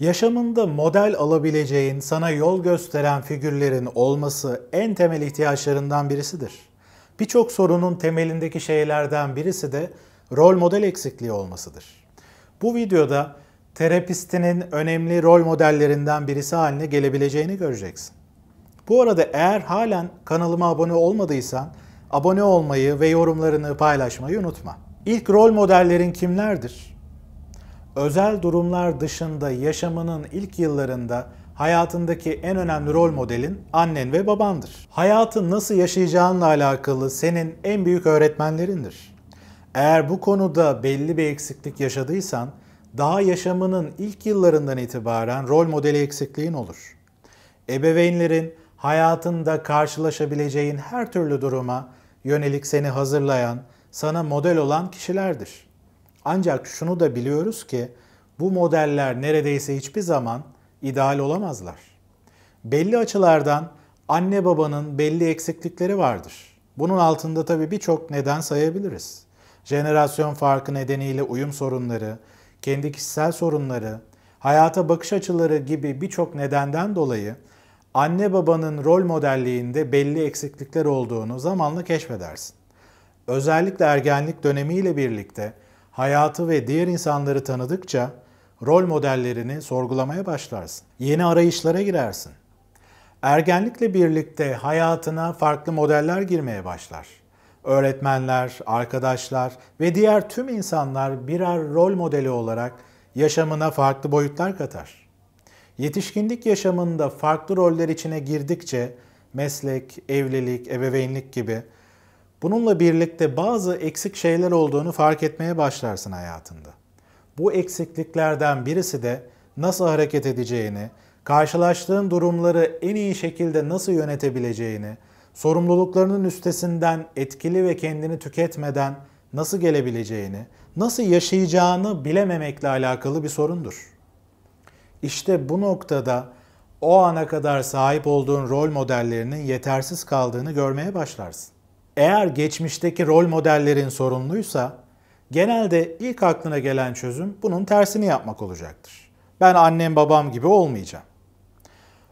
Yaşamında model alabileceğin, sana yol gösteren figürlerin olması en temel ihtiyaçlarından birisidir. Birçok sorunun temelindeki şeylerden birisi de rol model eksikliği olmasıdır. Bu videoda terapistinin önemli rol modellerinden birisi haline gelebileceğini göreceksin. Bu arada eğer halen kanalıma abone olmadıysan abone olmayı ve yorumlarını paylaşmayı unutma. İlk rol modellerin kimlerdir? Özel durumlar dışında yaşamının ilk yıllarında hayatındaki en önemli rol modelin annen ve babandır. Hayatı nasıl yaşayacağınla alakalı senin en büyük öğretmenlerindir. Eğer bu konuda belli bir eksiklik yaşadıysan daha yaşamının ilk yıllarından itibaren rol modeli eksikliğin olur. Ebeveynlerin hayatında karşılaşabileceğin her türlü duruma yönelik seni hazırlayan, sana model olan kişilerdir. Ancak şunu da biliyoruz ki bu modeller neredeyse hiçbir zaman ideal olamazlar. Belli açılardan anne babanın belli eksiklikleri vardır. Bunun altında tabii birçok neden sayabiliriz. Jenerasyon farkı nedeniyle uyum sorunları, kendi kişisel sorunları, hayata bakış açıları gibi birçok nedenden dolayı anne babanın rol modelliğinde belli eksiklikler olduğunu zamanla keşfedersin. Özellikle ergenlik dönemiyle birlikte hayatı ve diğer insanları tanıdıkça rol modellerini sorgulamaya başlarsın. Yeni arayışlara girersin. Ergenlikle birlikte hayatına farklı modeller girmeye başlar. Öğretmenler, arkadaşlar ve diğer tüm insanlar birer rol modeli olarak yaşamına farklı boyutlar katar. Yetişkinlik yaşamında farklı roller içine girdikçe meslek, evlilik, ebeveynlik gibi bununla birlikte bazı eksik şeyler olduğunu fark etmeye başlarsın hayatında. Bu eksikliklerden birisi de nasıl hareket edeceğini, karşılaştığın durumları en iyi şekilde nasıl yönetebileceğini, sorumluluklarının üstesinden etkili ve kendini tüketmeden nasıl gelebileceğini, nasıl yaşayacağını bilememekle alakalı bir sorundur. İşte bu noktada o ana kadar sahip olduğun rol modellerinin yetersiz kaldığını görmeye başlarsın. Eğer geçmişteki rol modellerin sorunluysa genelde ilk aklına gelen çözüm bunun tersini yapmak olacaktır. Ben annem babam gibi olmayacağım.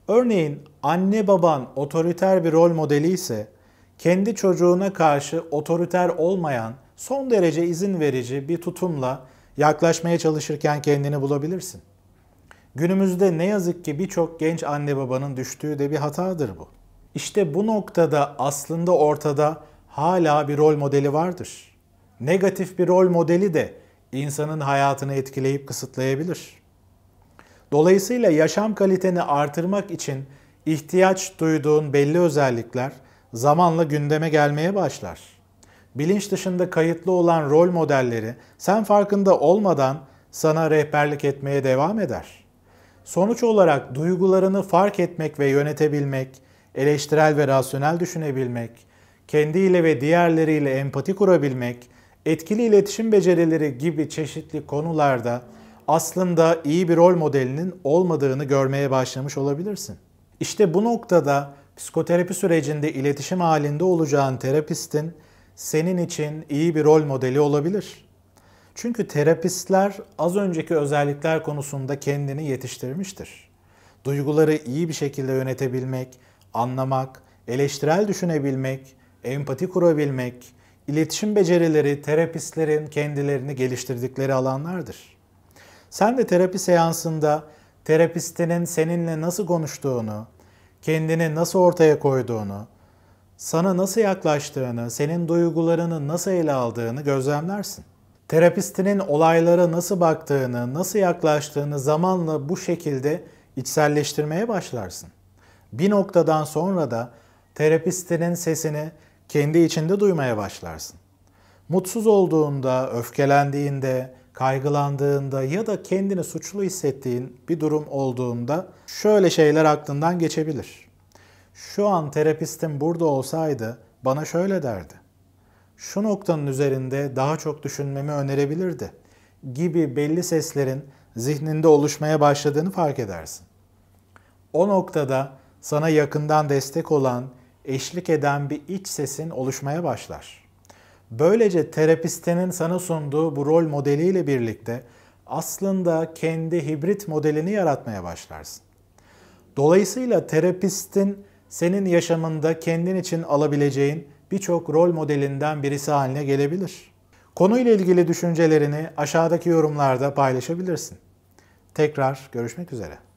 Örneğin anne baban otoriter bir rol modeli ise kendi çocuğuna karşı otoriter olmayan, son derece izin verici bir tutumla yaklaşmaya çalışırken kendini bulabilirsin. Günümüzde ne yazık ki birçok genç anne babanın düştüğü de bir hatadır bu. İşte bu noktada aslında ortada hala bir rol modeli vardır. Negatif bir rol modeli de insanın hayatını etkileyip kısıtlayabilir. Dolayısıyla yaşam kaliteni artırmak için ihtiyaç duyduğun belli özellikler zamanla gündeme gelmeye başlar. Bilinç dışında kayıtlı olan rol modelleri sen farkında olmadan sana rehberlik etmeye devam eder. Sonuç olarak duygularını fark etmek ve yönetebilmek, eleştirel ve rasyonel düşünebilmek, kendiyle ve diğerleriyle empati kurabilmek, etkili iletişim becerileri gibi çeşitli konularda aslında iyi bir rol modelinin olmadığını görmeye başlamış olabilirsin. İşte bu noktada psikoterapi sürecinde iletişim halinde olacağın terapistin senin için iyi bir rol modeli olabilir. Çünkü terapistler az önceki özellikler konusunda kendini yetiştirmiştir. Duyguları iyi bir şekilde yönetebilmek, anlamak, eleştirel düşünebilmek, empati kurabilmek, iletişim becerileri terapistlerin kendilerini geliştirdikleri alanlardır. Sen de terapi seansında terapistinin seninle nasıl konuştuğunu, kendini nasıl ortaya koyduğunu, sana nasıl yaklaştığını, senin duygularını nasıl ele aldığını gözlemlersin. Terapistinin olaylara nasıl baktığını, nasıl yaklaştığını zamanla bu şekilde içselleştirmeye başlarsın. Bir noktadan sonra da terapistinin sesini kendi içinde duymaya başlarsın. Mutsuz olduğunda, öfkelendiğinde, kaygılandığında ya da kendini suçlu hissettiğin bir durum olduğunda şöyle şeyler aklından geçebilir. Şu an terapistim burada olsaydı bana şöyle derdi şu noktanın üzerinde daha çok düşünmemi önerebilirdi gibi belli seslerin zihninde oluşmaya başladığını fark edersin. O noktada sana yakından destek olan, eşlik eden bir iç sesin oluşmaya başlar. Böylece terapistinin sana sunduğu bu rol modeliyle birlikte aslında kendi hibrit modelini yaratmaya başlarsın. Dolayısıyla terapistin senin yaşamında kendin için alabileceğin birçok rol modelinden birisi haline gelebilir. Konuyla ilgili düşüncelerini aşağıdaki yorumlarda paylaşabilirsin. Tekrar görüşmek üzere.